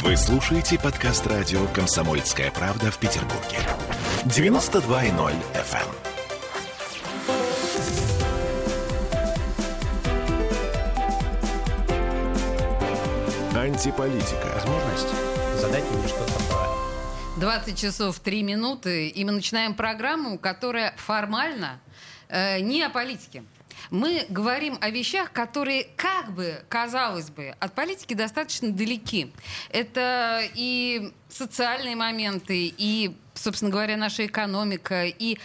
Вы слушаете подкаст радио «Комсомольская правда» в Петербурге. 92.0 FM. Антиполитика. возможность задать мне что-то правильно. 20 часов 3 минуты, и мы начинаем программу, которая формально э, не о политике. Мы говорим о вещах, которые, как бы, казалось бы, от политики достаточно далеки. Это и социальные моменты, и, собственно говоря, наша экономика, и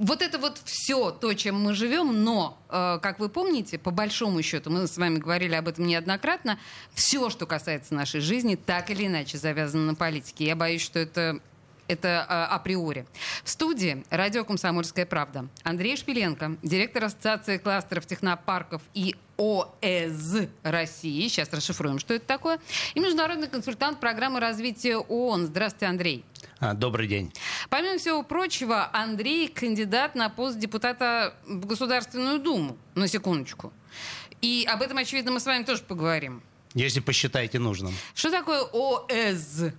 вот это вот все то, чем мы живем, но, э, как вы помните, по большому счету, мы с вами говорили об этом неоднократно, все, что касается нашей жизни, так или иначе завязано на политике. Я боюсь, что это это а, априори. В студии радио «Комсомольская правда» Андрей Шпиленко, директор Ассоциации кластеров технопарков и ОЭЗ России. Сейчас расшифруем, что это такое. И международный консультант программы развития ООН. Здравствуйте, Андрей. А, Добрый день. Помимо всего прочего, Андрей кандидат на пост депутата в Государственную Думу. На секундочку. И об этом, очевидно, мы с вами тоже поговорим. Если посчитаете нужным. Что такое ОЭЗ?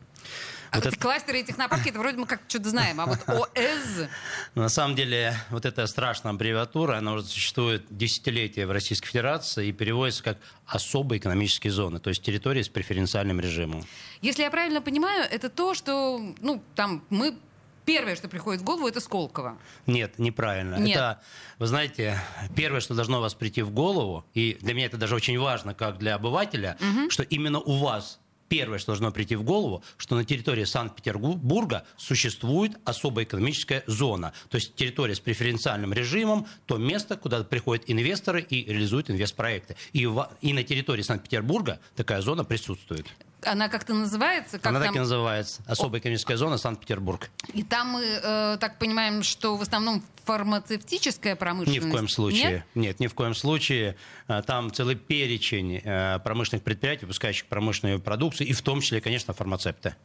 А Вот это- Кластеры и технопарки, это вроде мы как что-то знаем. А вот ОЭЗ... На самом деле, вот эта страшная аббревиатура, она уже существует десятилетия в Российской Федерации и переводится как особые экономические зоны, то есть территории с преференциальным режимом. Если я правильно понимаю, это то, что, ну, там, мы... Первое, что приходит в голову, это Сколково. Нет, неправильно. Нет. Это, вы знаете, первое, что должно вас прийти в голову, и для меня это даже очень важно, как для обывателя, что именно у вас первое, что должно прийти в голову, что на территории Санкт-Петербурга существует особая экономическая зона. То есть территория с преференциальным режимом, то место, куда приходят инвесторы и реализуют инвестпроекты. И, в- и на территории Санкт-Петербурга такая зона присутствует. Она как-то называется? Как Она там? так и называется. Особая экономическая зона Санкт-Петербург. И там мы э, так понимаем, что в основном фармацевтическая Ни промышленность? в коем случае. Нет? Нет, ни в коем случае. А, Там целый перечень э, промышленных предприятий, выпускающих промышленную продукцию, и в том числе, конечно, фармацепты.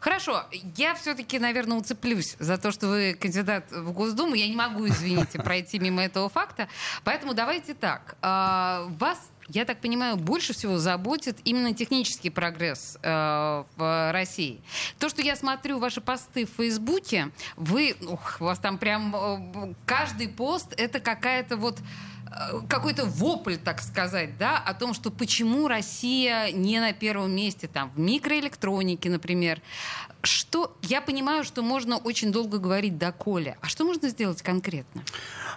Хорошо, я все-таки, наверное, уцеплюсь за то, что вы кандидат в Госдуму. Я не могу, извините, пройти мимо этого факта. Поэтому давайте так. А, Вас, я так понимаю, больше всего заботит именно технический прогресс э, в России. То, что я смотрю ваши посты в Фейсбуке, вы, ух, у вас там прям э, каждый пост это какая-то вот какой-то вопль, так сказать, да, о том, что почему Россия не на первом месте там в микроэлектронике, например. Что я понимаю, что можно очень долго говорить доколе. А что можно сделать конкретно?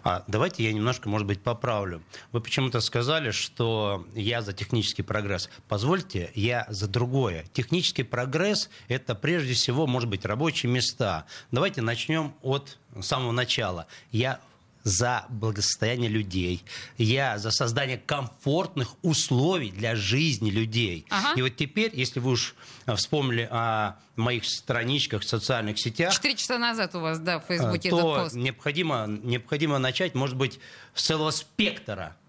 А, давайте я немножко, может быть, поправлю. Вы почему-то сказали, что я за технический прогресс. Позвольте, я за другое. Технический прогресс – это прежде всего, может быть, рабочие места. Давайте начнем от самого начала. Я за благосостояние людей. Я за создание комфортных условий для жизни людей. Ага. И вот теперь, если вы уж а, вспомнили о моих страничках в социальных сетях, Четыре часа назад у вас, да, в Фейсбуке этот то пост. необходимо, необходимо начать, может быть, с целого спектра а,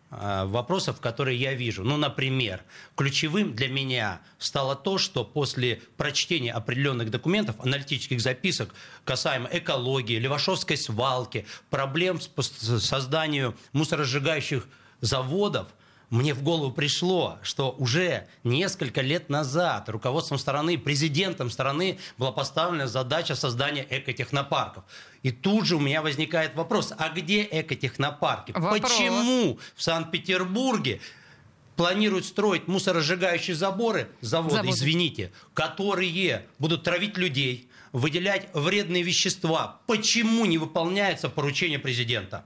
вопросов, которые я вижу. Ну, например, ключевым для меня стало то, что после прочтения определенных документов, аналитических записок касаемо экологии, Левашовской свалки, проблем с созданием мусоросжигающих заводов, мне в голову пришло, что уже несколько лет назад руководством страны, президентом страны была поставлена задача создания экотехнопарков. И тут же у меня возникает вопрос, а где экотехнопарки? Вопрос. Почему в Санкт-Петербурге планируют строить мусоросжигающие заборы, заводы, Заводы. извините, которые будут травить людей, выделять вредные вещества? Почему не выполняется поручение президента?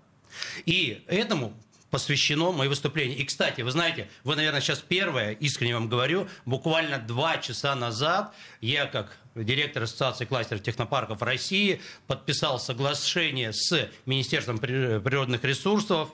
И этому посвящено мое выступление. И, кстати, вы знаете, вы, наверное, сейчас первое, искренне вам говорю, буквально два часа назад я, как директор Ассоциации кластеров технопарков России, подписал соглашение с Министерством при- природных ресурсов,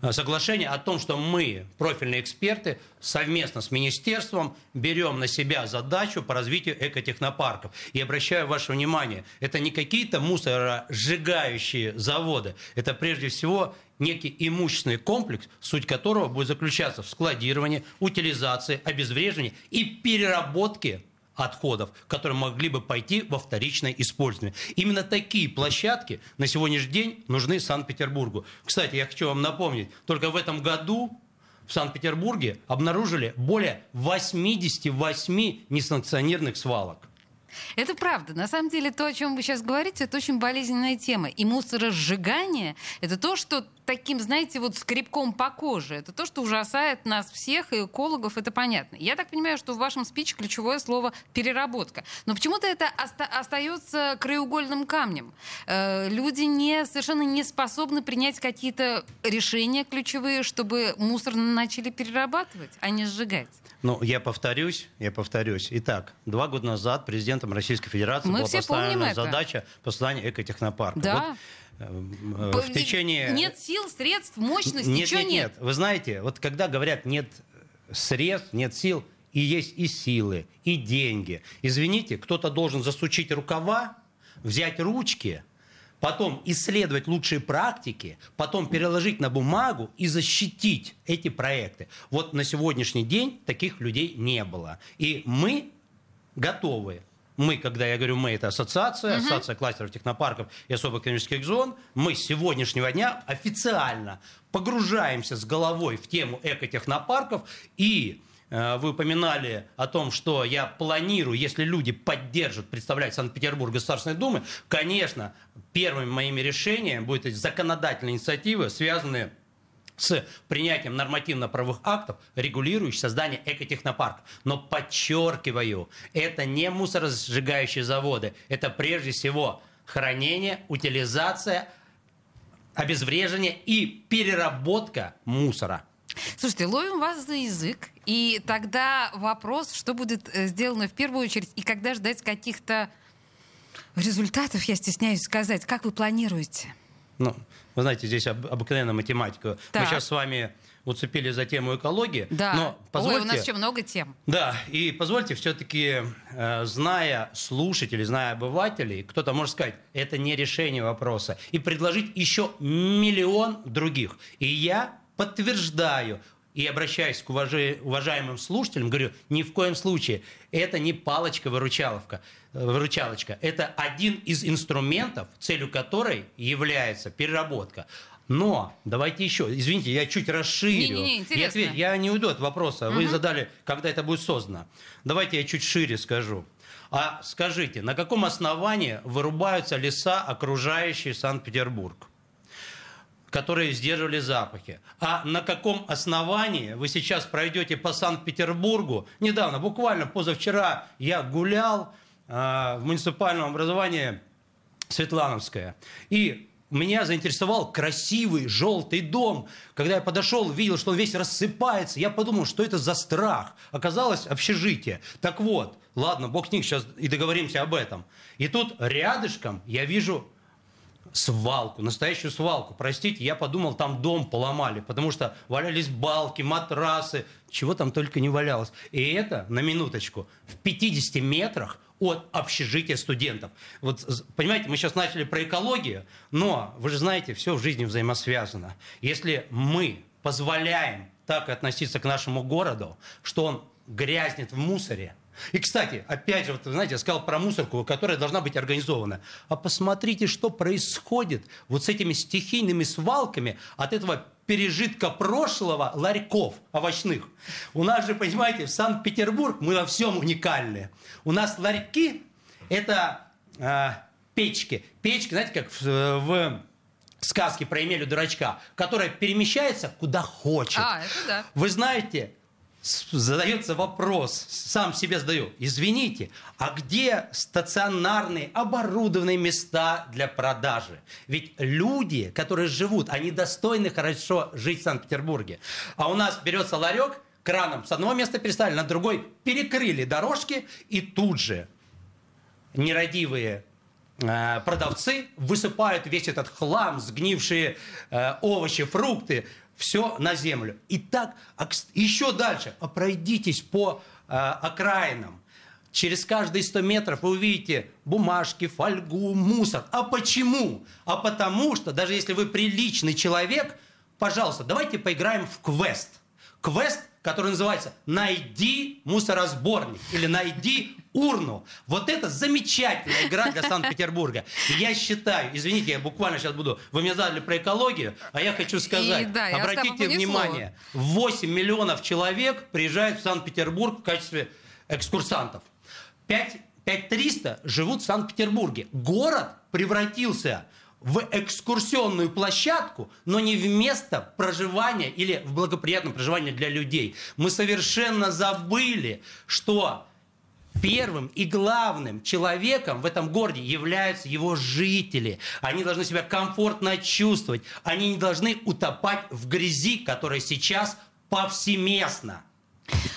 э, соглашение о том, что мы, профильные эксперты, совместно с министерством берем на себя задачу по развитию экотехнопарков. И обращаю ваше внимание, это не какие-то мусоросжигающие заводы, это прежде всего некий имущественный комплекс, суть которого будет заключаться в складировании, утилизации, обезвреживании и переработке отходов, которые могли бы пойти во вторичное использование. Именно такие площадки на сегодняшний день нужны Санкт-Петербургу. Кстати, я хочу вам напомнить, только в этом году в Санкт-Петербурге обнаружили более 88 несанкционированных свалок. Это правда. На самом деле, то, о чем вы сейчас говорите, это очень болезненная тема. И мусоросжигание — это то, что таким, знаете, вот скребком по коже. Это то, что ужасает нас всех, и экологов, это понятно. Я так понимаю, что в вашем спиче ключевое слово «переработка». Но почему-то это оста- остается краеугольным камнем. Э, люди не, совершенно не способны принять какие-то решения ключевые, чтобы мусор начали перерабатывать, а не сжигать. Ну, я повторюсь, я повторюсь. Итак, два года назад президентом Российской Федерации Мы была поставлена это. задача по созданию экотехнопарка. Да. Вот, в течение... Нет сил, средств, мощности, нет, ничего нет, нет. Вы знаете, вот когда говорят нет средств, нет сил, и есть и силы, и деньги. Извините, кто-то должен засучить рукава, взять ручки, потом исследовать лучшие практики, потом переложить на бумагу и защитить эти проекты. Вот на сегодняшний день таких людей не было. И мы готовы. Мы, когда я говорю мы, это ассоциация, ассоциация кластеров технопарков и особых экономических зон, мы с сегодняшнего дня официально погружаемся с головой в тему экотехнопарков. И э, вы упоминали о том, что я планирую, если люди поддержат представлять Санкт-Петербург Государственной Думы, конечно, первыми моими решениями будут эти законодательные инициативы, связанные с принятием нормативно-правовых актов, регулирующих создание экотехнопарка. Но подчеркиваю, это не мусоросжигающие заводы, это прежде всего хранение, утилизация, обезвреживание и переработка мусора. Слушайте, ловим вас за язык, и тогда вопрос, что будет э, сделано в первую очередь, и когда ждать каких-то результатов, я стесняюсь сказать. Как вы планируете? Ну, вы знаете, здесь об, обыкновенная математика. Так. Мы сейчас с вами уцепили за тему экологии. Да. Но позвольте... Ой, у нас еще много тем. Да, и позвольте все-таки, э, зная слушателей, зная обывателей, кто-то может сказать, это не решение вопроса, и предложить еще миллион других. И я подтверждаю, и обращаясь к уважи- уважаемым слушателям, говорю, ни в коем случае, это не палочка-выручаловка, э, выручалочка. Это один из инструментов, целью которой является переработка. Но давайте еще, извините, я чуть расширю. Не-не-не, Я интересно. ответ- я не уйду от вопроса. Вы задали, когда это будет создано. Давайте я чуть шире скажу. А скажите, на каком основании вырубаются леса, окружающие Санкт-Петербург? Которые сдерживали запахи. А на каком основании вы сейчас пройдете по Санкт-Петербургу? Недавно, буквально позавчера, я гулял э, в муниципальном образовании Светлановское. И меня заинтересовал красивый желтый дом. Когда я подошел, видел, что он весь рассыпается, я подумал, что это за страх. Оказалось, общежитие. Так вот, ладно, бог с ним, сейчас и договоримся об этом. И тут рядышком я вижу свалку, настоящую свалку. Простите, я подумал, там дом поломали, потому что валялись балки, матрасы, чего там только не валялось. И это, на минуточку, в 50 метрах от общежития студентов. Вот, понимаете, мы сейчас начали про экологию, но вы же знаете, все в жизни взаимосвязано. Если мы позволяем так относиться к нашему городу, что он грязнет в мусоре, и, кстати, опять же, вот, знаете, я сказал про мусорку, которая должна быть организована. А посмотрите, что происходит вот с этими стихийными свалками от этого пережитка прошлого ларьков овощных. У нас же, понимаете, в Санкт-Петербург мы во всем уникальны. У нас ларьки – это а, печки. Печки, знаете, как в, в сказке про Емелю Дурачка, которая перемещается куда хочет. А, это да. Вы знаете, задается вопрос, сам себе задаю, извините, а где стационарные оборудованные места для продажи? Ведь люди, которые живут, они достойны хорошо жить в Санкт-Петербурге. А у нас берется ларек, краном с одного места переставили на другой, перекрыли дорожки и тут же нерадивые э, продавцы высыпают весь этот хлам, сгнившие э, овощи, фрукты, все на землю. И так, а, еще дальше, а пройдитесь по э, окраинам. Через каждые 100 метров вы увидите бумажки, фольгу, мусор. А почему? А потому что, даже если вы приличный человек, пожалуйста, давайте поиграем в квест. Квест который называется «Найди мусоросборник» или «Найди урну». Вот это замечательная игра для Санкт-Петербурга. Я считаю, извините, я буквально сейчас буду, вы мне задали про экологию, а я хочу сказать, И, да, обратите внимание, 8 миллионов человек приезжают в Санкт-Петербург в качестве экскурсантов. 5, 5300 живут в Санкт-Петербурге. Город превратился в экскурсионную площадку, но не в место проживания или в благоприятном проживании для людей. Мы совершенно забыли, что первым и главным человеком в этом городе являются его жители. Они должны себя комфортно чувствовать. Они не должны утопать в грязи, которая сейчас повсеместно.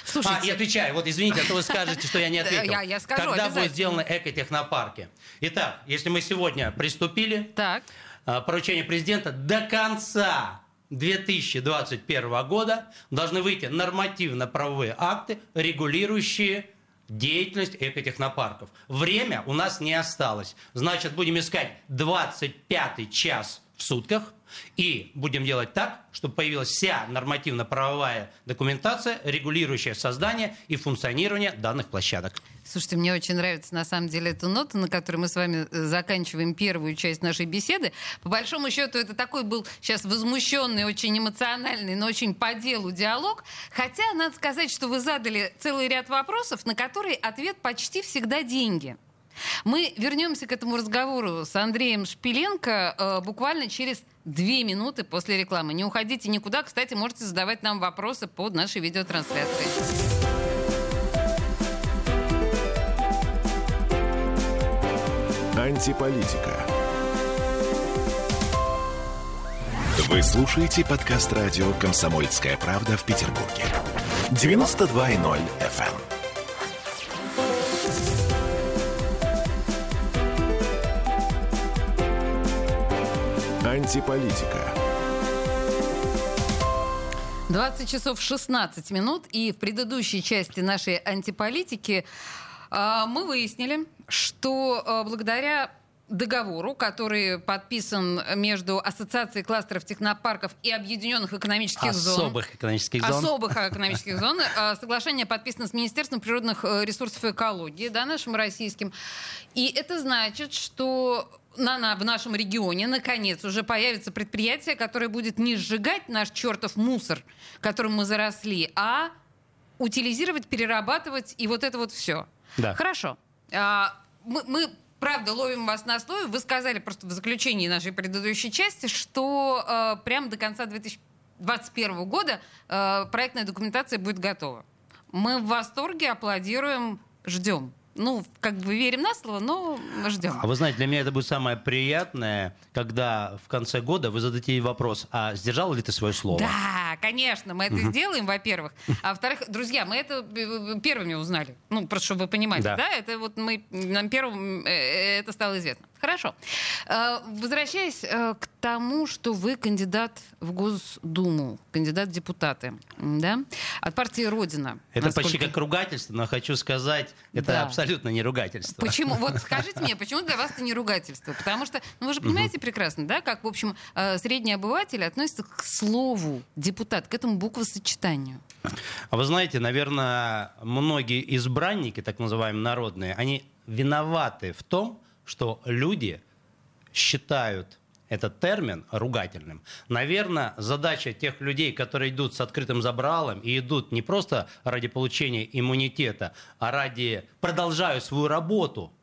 Слушайте, А, и отвечаю. Вот извините, а то вы скажете, что я не ответил. Я- я скажу Когда будут сделаны экотехнопарки? Итак, если мы сегодня приступили, Так. а, поручение президента до конца 2021 года должны выйти нормативно-правовые акты, регулирующие деятельность экотехнопарков. Время у нас не осталось. Значит, будем искать 25 час в сутках и будем делать так, чтобы появилась вся нормативно-правовая документация, регулирующая создание и функционирование данных площадок. Слушайте, мне очень нравится на самом деле эта нота, на которой мы с вами э, заканчиваем первую часть нашей беседы. По большому счету, это такой был сейчас возмущенный, очень эмоциональный, но очень по делу диалог. Хотя, надо сказать, что вы задали целый ряд вопросов, на которые ответ почти всегда деньги. Мы вернемся к этому разговору с Андреем Шпиленко э, буквально через две минуты после рекламы. Не уходите никуда. Кстати, можете задавать нам вопросы под нашей видеотрансляцией. Антиполитика. Вы слушаете подкаст радио «Комсомольская правда» в Петербурге. 92.0 FM. Антиполитика. 20 часов 16 минут. И в предыдущей части нашей антиполитики а, мы выяснили, что а, благодаря договору, который подписан между Ассоциацией кластеров технопарков и Объединенных экономических зон. Особых экономических зон. Особых экономических зон. А, Соглашение подписано с Министерством природных э, ресурсов и экологии, да, нашим российским. И это значит, что на, на- в нашем регионе наконец уже появится предприятие, которое будет не сжигать наш чертов мусор, которым мы заросли, а утилизировать, перерабатывать и вот это вот все. Да. Хорошо. А, мы, мы, правда, ловим вас на слове. Вы сказали просто в заключении нашей предыдущей части, что э, прямо до конца 2021 года э, проектная документация будет готова. Мы в восторге, аплодируем, ждем. Ну, как бы верим на слово, но ждем. А вы знаете, для меня это будет самое приятное, когда в конце года вы зададите ей вопрос, а сдержал ли ты свое слово? Да, конечно, мы это сделаем, во-первых. А во-вторых, друзья, мы это э, первыми узнали. Ну, просто чтобы вы понимали, да, Да. это вот мы, нам первым э, это стало известно. Хорошо. Э, Возвращаясь э, к тому, что вы кандидат в Госдуму, кандидат в депутаты, да, от партии «Родина». Это насколько- почти как ругательство, но хочу сказать, это Да. абсолютно не ругательство. Почему? Вот скажите мне, почему для вас это не ругательство? Потому что, ну вы же понимаете прекрасно, да, как, в общем, э, средний обыватель относится к слову депутат, к этому буквосочетанию. А вы знаете, наверное, многие избранники, так называемые народные, они виноваты в том, что люди считают этот термин ругательным. Наверное, задача тех людей, которые идут с открытым забралом и идут не просто ради получения иммунитета, а ради продолжают свою работу,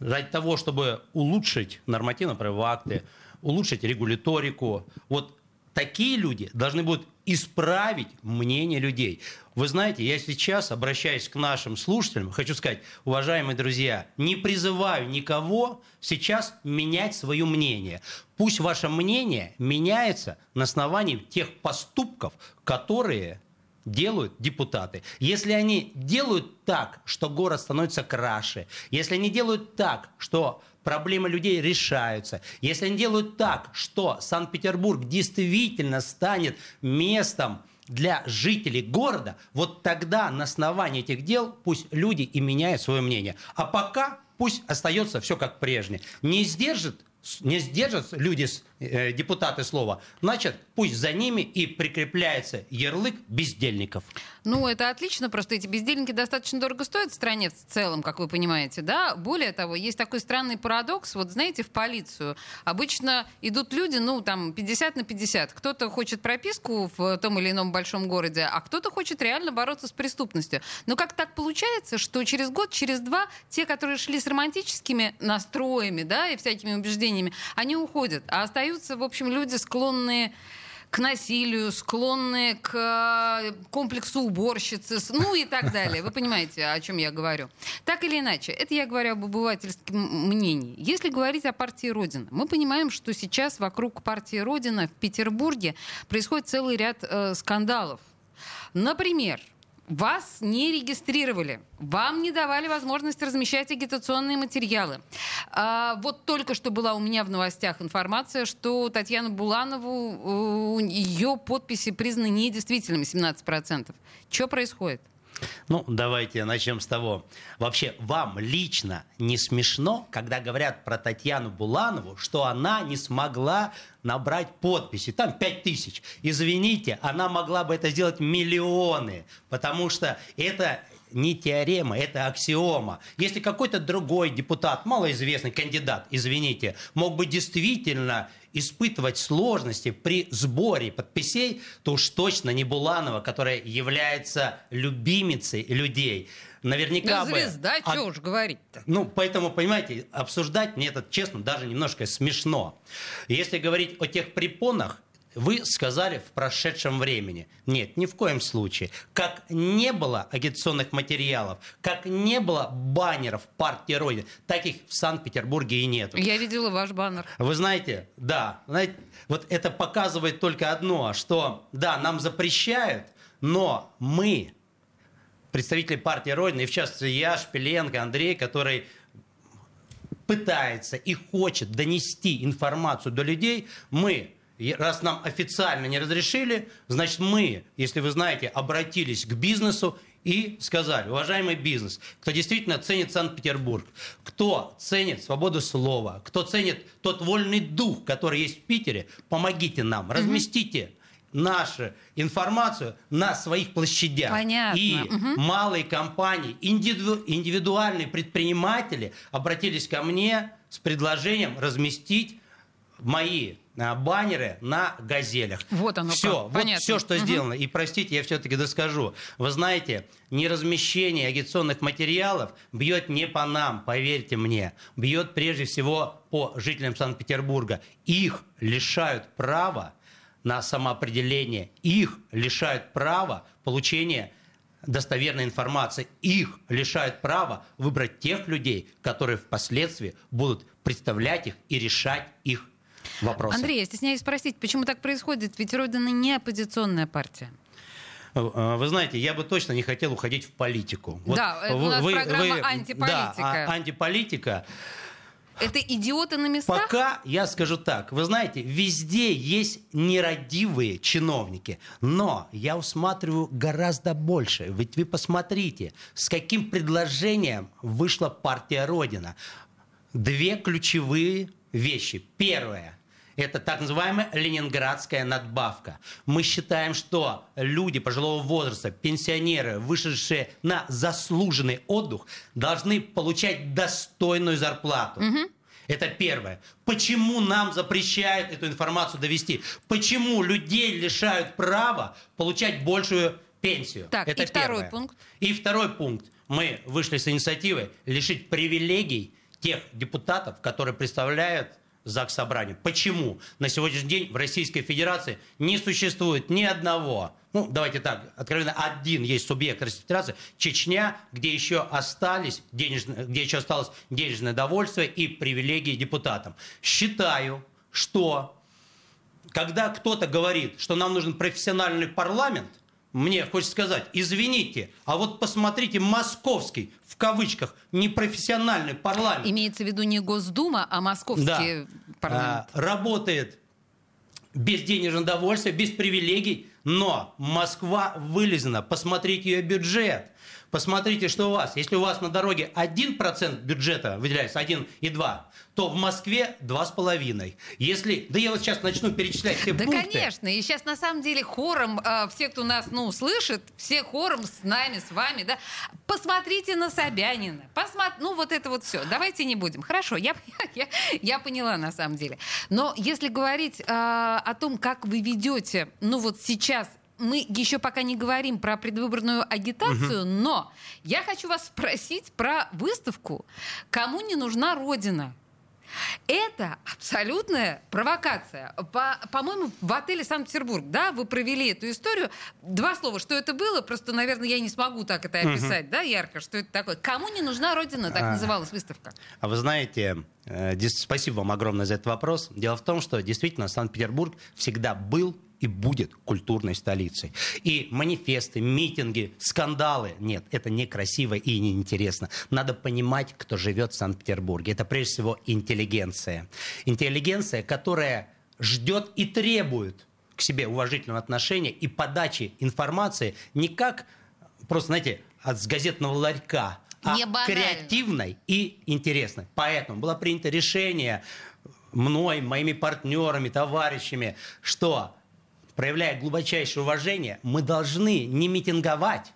ради того, чтобы улучшить нормативно-правовые акты, улучшить регуляторику. Вот такие люди должны будут исправить мнение людей. Вы знаете, я сейчас, обращаясь к нашим слушателям, хочу сказать, уважаемые друзья, не призываю никого сейчас менять свое мнение. Пусть ваше мнение меняется на основании тех поступков, которые делают депутаты. Если они делают так, что город становится краше, если они делают так, что проблемы людей решаются, если они делают так, что Санкт-Петербург действительно станет местом для жителей города, вот тогда на основании этих дел пусть люди и меняют свое мнение. А пока пусть остается все как прежде. Не сдержит не сдержат люди, э, депутаты слова, значит, пусть за ними и прикрепляется ярлык бездельников. Ну, это отлично, просто эти бездельники достаточно дорого стоят в стране в целом, как вы понимаете, да? Более того, есть такой странный парадокс, вот знаете, в полицию обычно идут люди, ну, там, 50 на 50. Кто-то хочет прописку в том или ином большом городе, а кто-то хочет реально бороться с преступностью. Но как так получается, что через год, через два, те, которые шли с романтическими настроями, да, и всякими убеждениями, они уходят, а остаются, в общем, люди склонные к насилию, склонные к э, комплексу уборщицы, ну и так далее. Вы понимаете, о чем я говорю. Так или иначе, это я говорю об обывательском мнении. Если говорить о партии Родина, мы понимаем, что сейчас вокруг партии Родина в Петербурге происходит целый ряд э, скандалов. Например, вас не регистрировали, вам не давали возможность размещать агитационные материалы. А, вот только что была у меня в новостях информация, что Татьяну Буланову, ее подписи признаны недействительными, 17%. Что происходит? Ну, давайте начнем с того. Вообще, вам лично не смешно, когда говорят про Татьяну Буланову, что она не смогла набрать подписи. Там 5 тысяч. Извините, она могла бы это сделать миллионы, потому что это не теорема, это аксиома. Если какой-то другой депутат, малоизвестный кандидат, извините, мог бы действительно испытывать сложности при сборе подписей, то уж точно не Буланова, которая является любимицей людей. Наверняка да, звезда, бы... что уж говорить-то. Ну, поэтому, понимаете, обсуждать мне это, честно, даже немножко смешно. Если говорить о тех препонах, вы сказали в прошедшем времени. Нет, ни в коем случае. Как не было агитационных материалов, как не было баннеров партии Родины, таких в Санкт-Петербурге и нет. Я видела ваш баннер. Вы знаете, да, знаете, вот это показывает только одно, что да, нам запрещают, но мы, представители партии Родины, и в частности я, Шпиленко, Андрей, который пытается и хочет донести информацию до людей, мы раз нам официально не разрешили, значит мы, если вы знаете, обратились к бизнесу и сказали, уважаемый бизнес, кто действительно ценит Санкт-Петербург, кто ценит свободу слова, кто ценит тот вольный дух, который есть в Питере, помогите нам, разместите нашу информацию на своих площадях. Понятно. И угу. малые компании, индивиду, индивидуальные предприниматели обратились ко мне с предложением разместить мои баннеры на газелях. Вот оно все, вот Понятно. все, что угу. сделано. И простите, я все-таки доскажу. Вы знаете, неразмещение агитационных материалов бьет не по нам, поверьте мне, бьет прежде всего по жителям Санкт-Петербурга. Их лишают права на самоопределение, их лишают права получения достоверной информации, их лишают права выбрать тех людей, которые впоследствии будут представлять их и решать их вопросы. Андрей, я стесняюсь спросить, почему так происходит? Ведь Родина не оппозиционная партия. Э, вы знаете, я бы точно не хотел уходить в политику. Вот да, это вы, у нас вы, программа вы, антиполитика. Да, а антиполитика. Это идиоты на местах? Пока я скажу так. Вы знаете, везде есть нерадивые чиновники. Но я усматриваю гораздо больше. Ведь вы посмотрите, с каким предложением вышла партия Родина. Две ключевые вещи. Первое. Это так называемая ленинградская надбавка. Мы считаем, что люди пожилого возраста, пенсионеры, вышедшие на заслуженный отдых, должны получать достойную зарплату. Угу. Это первое. Почему нам запрещают эту информацию довести? Почему людей лишают права получать большую пенсию? Так, Это и второй пункт. И второй пункт. Мы вышли с инициативой лишить привилегий тех депутатов, которые представляют ЗАГС Собрания. Почему на сегодняшний день в Российской Федерации не существует ни одного, ну, давайте так, откровенно, один есть субъект Российской Федерации, Чечня, где еще остались денежные, где еще осталось денежное довольствие и привилегии депутатам. Считаю, что когда кто-то говорит, что нам нужен профессиональный парламент – мне хочется сказать, извините, а вот посмотрите московский, в кавычках, непрофессиональный парламент. Имеется в виду не Госдума, а московский да. парламент. А, работает без денежного довольствия, без привилегий, но Москва вылезена. Посмотрите ее бюджет. Посмотрите, что у вас. Если у вас на дороге 1% бюджета выделяется, 1,2, то в Москве 2,5. Если, да я вот сейчас начну перечислять все Да, пункты. конечно. И сейчас, на самом деле, хором, э, все, кто нас, ну, слышит, все хором с нами, с вами, да, посмотрите на Собянина. Посмотр... Ну, вот это вот все. Давайте не будем. Хорошо, я, я, я поняла, на самом деле. Но если говорить э, о том, как вы ведете, ну, вот сейчас мы еще пока не говорим про предвыборную агитацию, но я хочу вас спросить про выставку «Кому не нужна Родина?» Это абсолютная провокация. По, по-моему, в отеле Санкт-Петербург, да, вы провели эту историю. Два слова, что это было, просто, наверное, я не смогу так это описать, да, ярко, что это такое. Кому не нужна Родина, так А. называлась выставка. А вы знаете, э, спасибо вам огромное за этот вопрос. Дело в том, что действительно Санкт-Петербург всегда был и будет культурной столицей. И манифесты, митинги, скандалы. Нет, это некрасиво и неинтересно. Надо понимать, кто живет в Санкт-Петербурге. Это прежде всего интеллигенция. Интеллигенция, которая ждет и требует к себе уважительного отношения и подачи информации не как просто, знаете, от газетного ларька, а креативной и интересной. Поэтому было принято решение мной, моими партнерами, товарищами, что, проявляя глубочайшее уважение, мы должны не митинговать,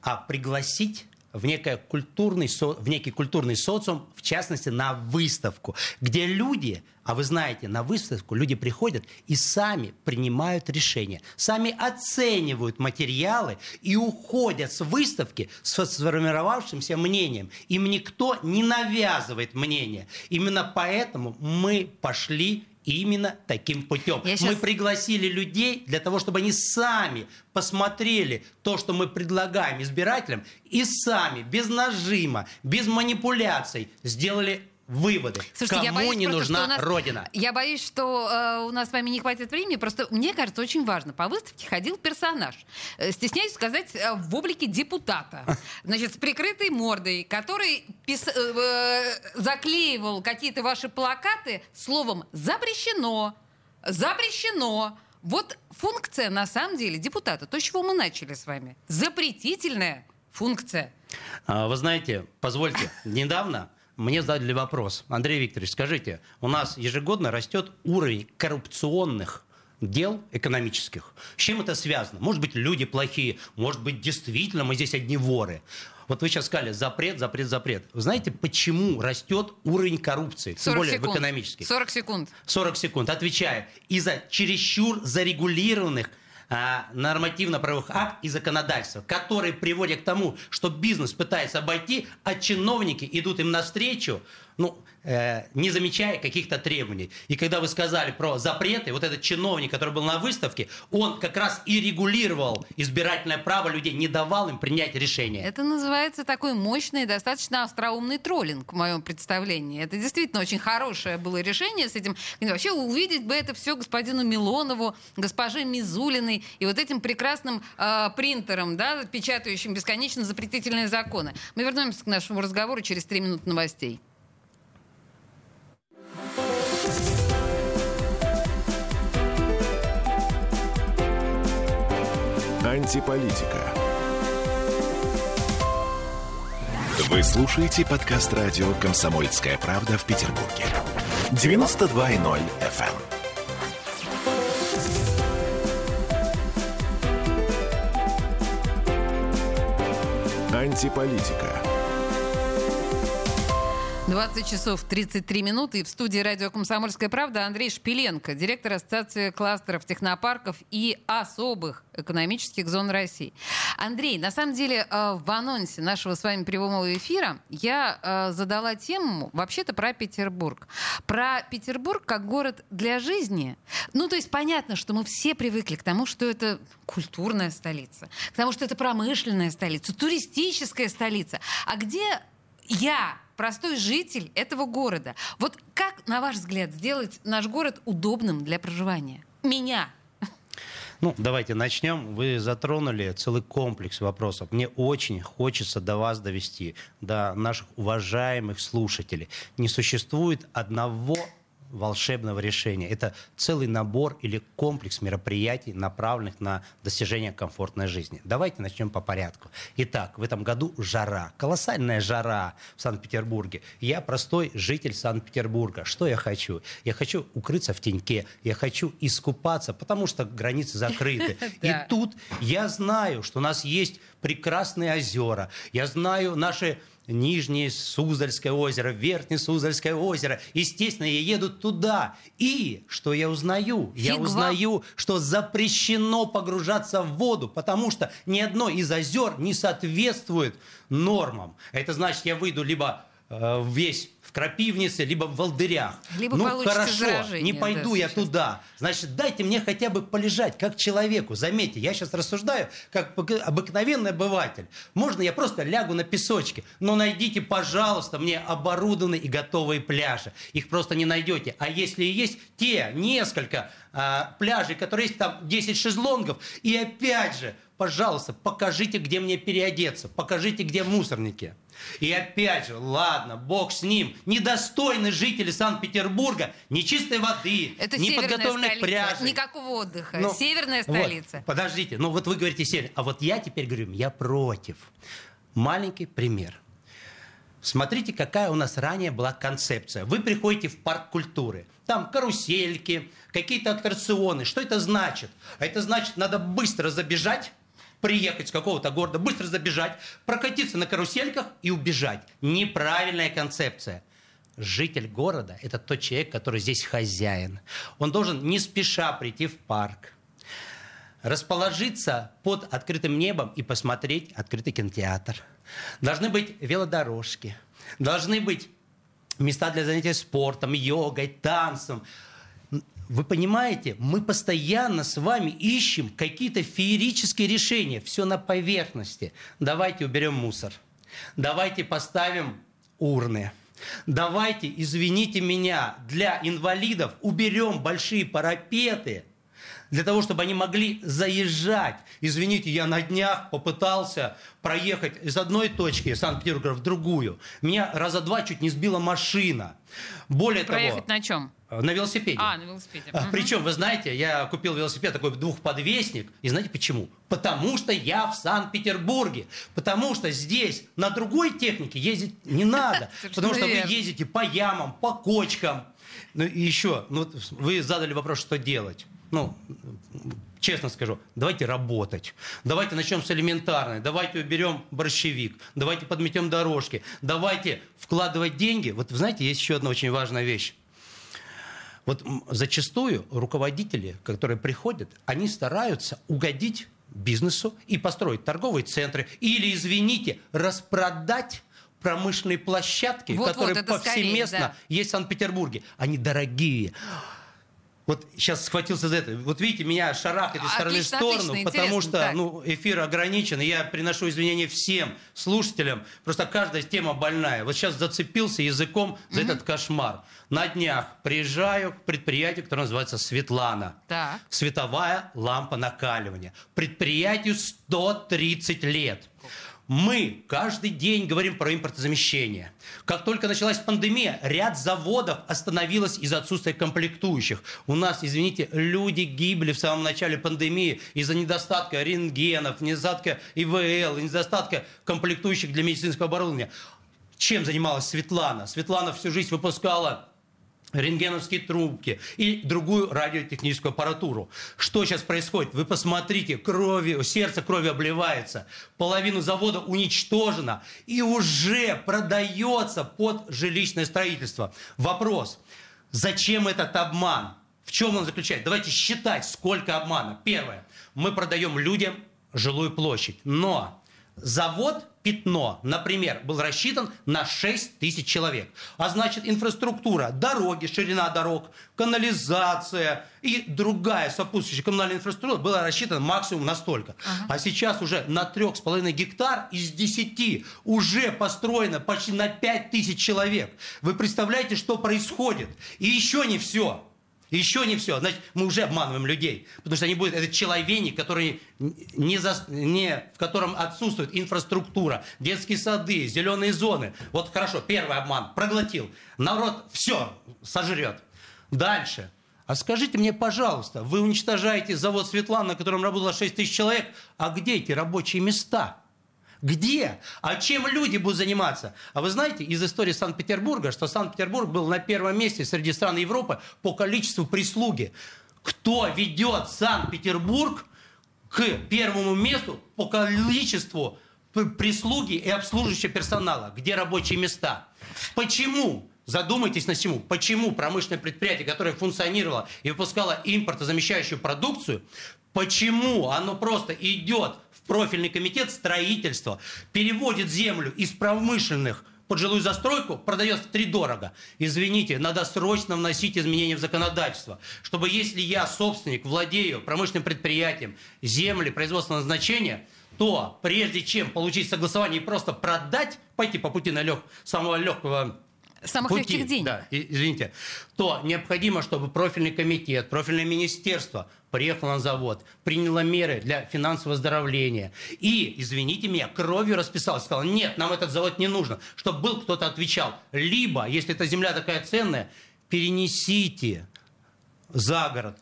а пригласить в, некое культурный, в некий культурный социум, в частности, на выставку, где люди, а вы знаете, на выставку люди приходят и сами принимают решения, сами оценивают материалы и уходят с выставки с сформировавшимся мнением. Им никто не навязывает мнение. Именно поэтому мы пошли именно таким путем. Я Мы щас- пригласили людей для того, чтобы они сами посмотрели то, что мы предлагаем избирателям, и сами, без нажима, без манипуляций, сделали выводы. Слушайте, я Кому боюсь не просто, нужна нас- Родина? Я боюсь, что э, у нас с вами не хватит времени. Просто мне кажется, очень важно. По выставке ходил персонаж. Э, стесняюсь сказать, э, в облике депутата. Значит, с прикрытой мордой, который пис- э, э, заклеивал какие-то ваши плакаты словом «запрещено», «запрещено». Вот функция, на самом деле, депутата, то, с чего мы начали с вами. Запретительная функция. А, Вы знаете, позвольте, недавно мне задали вопрос. Андрей Викторович, скажите, у нас ежегодно растет уровень коррупционных дел экономических. С чем это связано? Может быть, люди плохие, может быть, действительно мы здесь одни воры. Вот вы сейчас сказали запрет, запрет, запрет. Вы знаете, почему растет уровень коррупции, тем 40 более секунд. в экономических? 40 секунд. 40 секунд. Отвечаю. Из-за чересчур зарегулированных а, нормативно-правовых акт и законодательства, которые приводят к тому, что бизнес пытается обойти, а чиновники идут им навстречу, ну, э, не замечая каких-то требований. И когда вы сказали про запреты, вот этот чиновник, который был на выставке, он как раз и регулировал избирательное право людей, не давал им принять решение. Это называется такой мощный, достаточно остроумный троллинг, в моем представлении. Это действительно очень хорошее было решение с этим. Вообще увидеть бы это все господину Милонову, госпоже Мизулиной и вот этим прекрасным э, принтером, да, печатающим бесконечно запретительные законы. Мы вернемся к нашему разговору через три минуты новостей. Антиполитика. Вы слушаете подкаст радио «Комсомольская правда» в Петербурге. 92.0 FM. Антиполитика. 20 часов 33 минуты. И в студии радио «Комсомольская правда» Андрей Шпиленко, директор Ассоциации кластеров технопарков и особых экономических зон России. Андрей, на самом деле э, в анонсе нашего с вами прямого эфира я э, задала тему вообще-то про Петербург. Про Петербург как город для жизни. Ну, то есть понятно, что мы все привыкли к тому, что это культурная столица, к тому, что это промышленная столица, туристическая столица. А где я, простой житель этого города. Вот как, на ваш взгляд, сделать наш город удобным для проживания? Меня. Ну, давайте начнем. Вы затронули целый комплекс вопросов. Мне очень хочется до вас довести, до наших уважаемых слушателей. Не существует одного волшебного решения. Это целый набор или комплекс мероприятий, направленных на достижение комфортной жизни. Давайте начнем по порядку. Итак, в этом году жара, колоссальная жара в Санкт-Петербурге. Я простой житель Санкт-Петербурга. Что я хочу? Я хочу укрыться в теньке, я хочу искупаться, потому что границы закрыты. И тут я знаю, что у нас есть прекрасные озера. Я знаю наши Нижнее Суздальское озеро, Верхнее Суздальское озеро. Естественно, я еду туда. И что я узнаю? Фиг я узнаю, вам. что запрещено погружаться в воду, потому что ни одно из озер не соответствует нормам. Это значит, я выйду либо э, весь крапивнице, либо в волдырях. Либо ну хорошо, не пойду да, я туда. Значит, дайте мне хотя бы полежать, как человеку. Заметьте, я сейчас рассуждаю, как обыкновенный обыватель. Можно я просто лягу на песочке, но найдите, пожалуйста, мне оборудованные и готовые пляжи. Их просто не найдете. А если и есть те несколько а, пляжей, которые есть там 10 шезлонгов, и опять же, пожалуйста, покажите, где мне переодеться, покажите, где мусорники. И опять же, ладно, бог с ним, недостойны жители Санкт-Петербурга ни чистой воды, Это ни подготовленных пляжей. Никакого отдыха. Ну, северная столица. Вот, подождите, ну вот вы говорите север, а вот я теперь говорю, я против. Маленький пример. Смотрите, какая у нас ранее была концепция. Вы приходите в парк культуры. Там карусельки, какие-то аттракционы. Что это значит? Это значит, надо быстро забежать приехать с какого-то города, быстро забежать, прокатиться на карусельках и убежать. Неправильная концепция. Житель города – это тот человек, который здесь хозяин. Он должен не спеша прийти в парк, расположиться под открытым небом и посмотреть открытый кинотеатр. Должны быть велодорожки, должны быть места для занятия спортом, йогой, танцем, вы понимаете, мы постоянно с вами ищем какие-то феерические решения. Все на поверхности. Давайте уберем мусор. Давайте поставим урны. Давайте, извините меня, для инвалидов уберем большие парапеты – для того, чтобы они могли заезжать. Извините, я на днях попытался проехать из одной точки Санкт-Петербурга в другую. Меня раза два чуть не сбила машина. Более Проехать того... на чем? На велосипеде. А, на велосипеде. А, причем, вы знаете, я купил велосипед такой двухподвесник. И знаете почему? Потому что я в Санкт-Петербурге. Потому что здесь на другой технике ездить не надо. Потому что вы ездите по ямам, по кочкам. Ну и еще, ну, вы задали вопрос, что делать ну, честно скажу, давайте работать. Давайте начнем с элементарной. Давайте уберем борщевик. Давайте подметем дорожки. Давайте вкладывать деньги. Вот, знаете, есть еще одна очень важная вещь. Вот зачастую руководители, которые приходят, они стараются угодить бизнесу и построить торговые центры или, извините, распродать промышленные площадки, вот, которые вот, повсеместно скорее, да. есть в Санкт-Петербурге. Они дорогие. Вот сейчас схватился за это. Вот видите, меня шарахает из стороны в сторону, отлично, потому что ну, эфир ограничен, и я приношу извинения всем слушателям. Просто каждая тема больная. Вот сейчас зацепился языком за угу. этот кошмар. На днях приезжаю к предприятию, которое называется «Светлана». Да. Световая лампа накаливания. Предприятию 130 лет. Мы каждый день говорим про импортозамещение. Как только началась пандемия, ряд заводов остановилось из-за отсутствия комплектующих. У нас, извините, люди гибли в самом начале пандемии из-за недостатка рентгенов, недостатка ИВЛ, недостатка комплектующих для медицинского оборудования. Чем занималась Светлана? Светлана всю жизнь выпускала рентгеновские трубки и другую радиотехническую аппаратуру. Что сейчас происходит? Вы посмотрите, крови, сердце крови обливается, половину завода уничтожено и уже продается под жилищное строительство. Вопрос, зачем этот обман? В чем он заключается? Давайте считать, сколько обмана. Первое, мы продаем людям жилую площадь, но завод пятно, например, был рассчитан на 6 тысяч человек. А значит, инфраструктура, дороги, ширина дорог, канализация и другая сопутствующая коммунальная инфраструктура была рассчитана максимум на столько. Ага. А сейчас уже на 3,5 гектар из 10 уже построено почти на 5 тысяч человек. Вы представляете, что происходит? И еще не все. Еще не все. Значит, мы уже обманываем людей. Потому что они будут, это человейник, который не за, не, в котором отсутствует инфраструктура, детские сады, зеленые зоны. Вот хорошо, первый обман. Проглотил. Народ все сожрет. Дальше. А скажите мне, пожалуйста, вы уничтожаете завод «Светлана», на котором работало 6 тысяч человек, а где эти рабочие места? Где? А чем люди будут заниматься? А вы знаете из истории Санкт-Петербурга, что Санкт-Петербург был на первом месте среди стран Европы по количеству прислуги. Кто ведет Санкт-Петербург к первому месту по количеству прислуги и обслуживающего персонала? Где рабочие места? Почему? Задумайтесь на всему. Почему промышленное предприятие, которое функционировало и выпускало импортозамещающую продукцию, почему оно просто идет профильный комитет строительства переводит землю из промышленных под жилую застройку продает в три дорого. Извините, надо срочно вносить изменения в законодательство, чтобы если я собственник, владею промышленным предприятием, земли производственного назначения, то прежде чем получить согласование и просто продать, пойти по пути на лег, самого легкого самых пути, легких денег. Да, извините. То необходимо, чтобы профильный комитет, профильное министерство приехало на завод, приняло меры для финансового оздоровления. И, извините меня, кровью расписалось, сказал, нет, нам этот завод не нужно, чтобы был кто-то отвечал. Либо, если эта земля такая ценная, перенесите за город.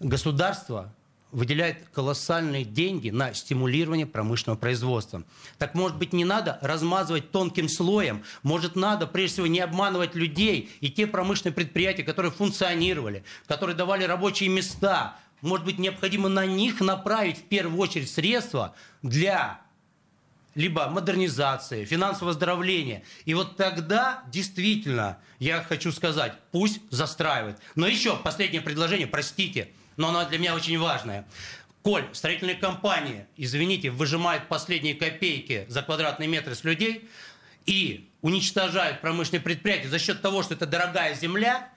Государство выделяет колоссальные деньги на стимулирование промышленного производства. Так, может быть, не надо размазывать тонким слоем, может, надо, прежде всего, не обманывать людей и те промышленные предприятия, которые функционировали, которые давали рабочие места, может быть, необходимо на них направить в первую очередь средства для либо модернизации, финансового оздоровления. И вот тогда действительно, я хочу сказать, пусть застраивает. Но еще последнее предложение, простите – но она для меня очень важная. Коль строительные компании, извините, выжимают последние копейки за квадратный метр с людей и уничтожают промышленные предприятия за счет того, что это дорогая земля,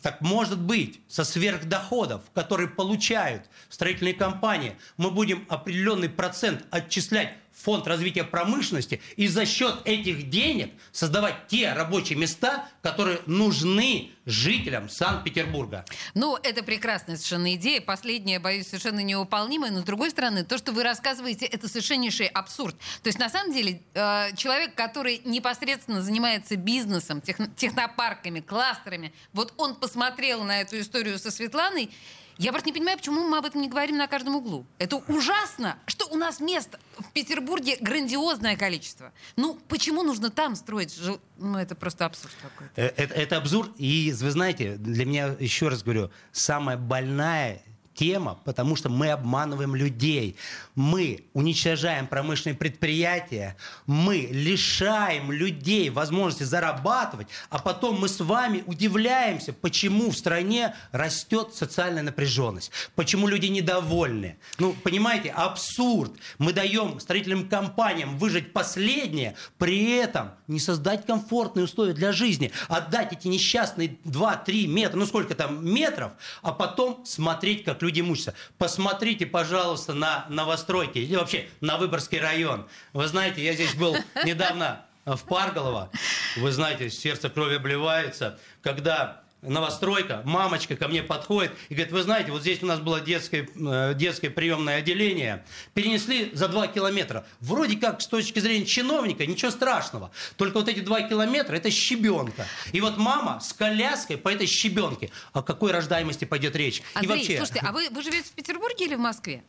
так может быть, со сверхдоходов, которые получают строительные компании, мы будем определенный процент отчислять фонд развития промышленности и за счет этих денег создавать те рабочие места, которые нужны жителям Санкт-Петербурга. Ну, это прекрасная совершенно идея. Последняя, боюсь, совершенно невыполнимая. Но, с другой стороны, то, что вы рассказываете, это совершеннейший абсурд. То есть, на самом деле, э, человек, который непосредственно занимается бизнесом, технопарками, кластерами, вот он посмотрел на эту историю со Светланой я просто не понимаю, почему мы об этом не говорим на каждом углу. Это ужасно, что у нас мест в Петербурге грандиозное количество. Ну, почему нужно там строить? Жил... Ну, это просто абсурд какой-то. Э, это, это абсурд. И, вы знаете, для меня, еще раз говорю, самая больная тема, потому что мы обманываем людей. Мы уничтожаем промышленные предприятия, мы лишаем людей возможности зарабатывать, а потом мы с вами удивляемся, почему в стране растет социальная напряженность, почему люди недовольны. Ну, понимаете, абсурд. Мы даем строительным компаниям выжить последнее, при этом не создать комфортные условия для жизни, отдать эти несчастные 2-3 метра, ну сколько там метров, а потом смотреть, как люди мучаются. Посмотрите, пожалуйста, на новостройки или вообще на Выборгский район. Вы знаете, я здесь был недавно в Парголово. Вы знаете, сердце крови обливается, когда новостройка, мамочка ко мне подходит и говорит, вы знаете, вот здесь у нас было детское, э, детское приемное отделение, перенесли за два километра. Вроде как с точки зрения чиновника ничего страшного, только вот эти два километра это щебенка. И вот мама с коляской по этой щебенке. О какой рождаемости пойдет речь? Андрей, и вообще... слушайте, а вы, вы живете в Петербурге или в Москве?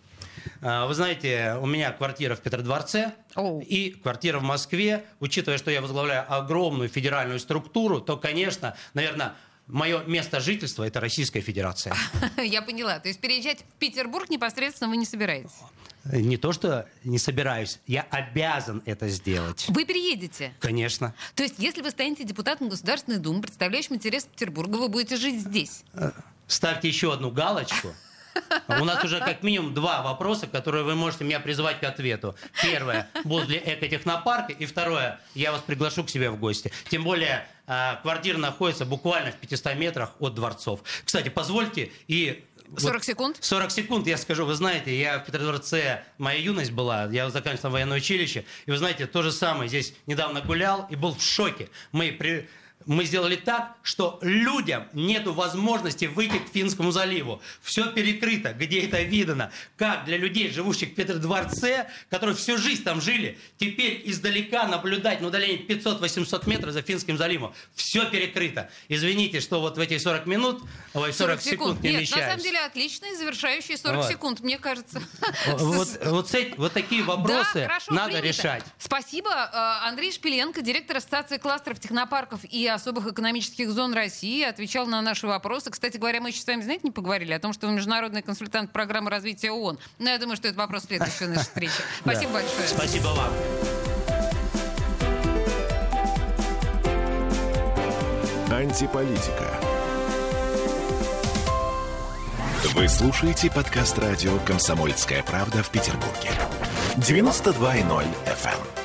А, вы знаете, у меня квартира в Петродворце oh. и квартира в Москве. Учитывая, что я возглавляю огромную федеральную структуру, то, конечно, наверное, Мое место жительства – это Российская Федерация. Я поняла. То есть переезжать в Петербург непосредственно вы не собираетесь? Не то, что не собираюсь, я обязан это сделать. Вы переедете? Конечно. То есть, если вы станете депутатом Государственной Думы, представляющим интерес Петербурга, вы будете жить здесь? Э, ставьте еще одну галочку. У нас уже как минимум два вопроса, которые вы можете меня призывать к ответу. Первое, будут ли экотехнопарки? И второе, я вас приглашу к себе в гости. Тем более, а, квартира находится буквально в 500 метрах от дворцов. Кстати, позвольте и 40 вот секунд? 40 секунд, я скажу. Вы знаете, я в Петродворце, моя юность была, я заканчивал военное училище, и вы знаете, то же самое, здесь недавно гулял и был в шоке. Мы при, мы сделали так, что людям нет возможности выйти к Финскому заливу. Все перекрыто, где это видно. Как для людей, живущих в Петродворце, которые всю жизнь там жили, теперь издалека наблюдать на удалении 500-800 метров за Финским заливом. Все перекрыто. Извините, что вот в этих 40 минут, ой, 40, 40 секунд, секунд не Нет, вмещаюсь. на самом деле отличные завершающие 40 вот. секунд, мне кажется. Вот, вот, вот такие вопросы да, хорошо, надо принято. решать. Спасибо. Э, Андрей Шпиленко, директор Ассоциации кластеров технопарков и особых экономических зон России, отвечал на наши вопросы. Кстати говоря, мы еще с вами, знаете, не поговорили о том, что он международный консультант программы развития ООН. Но я думаю, что это вопрос следующей нашей встречи. Спасибо большое. Спасибо вам. Антиполитика. Вы слушаете подкаст радио «Комсомольская правда» в Петербурге. 92.0 FM.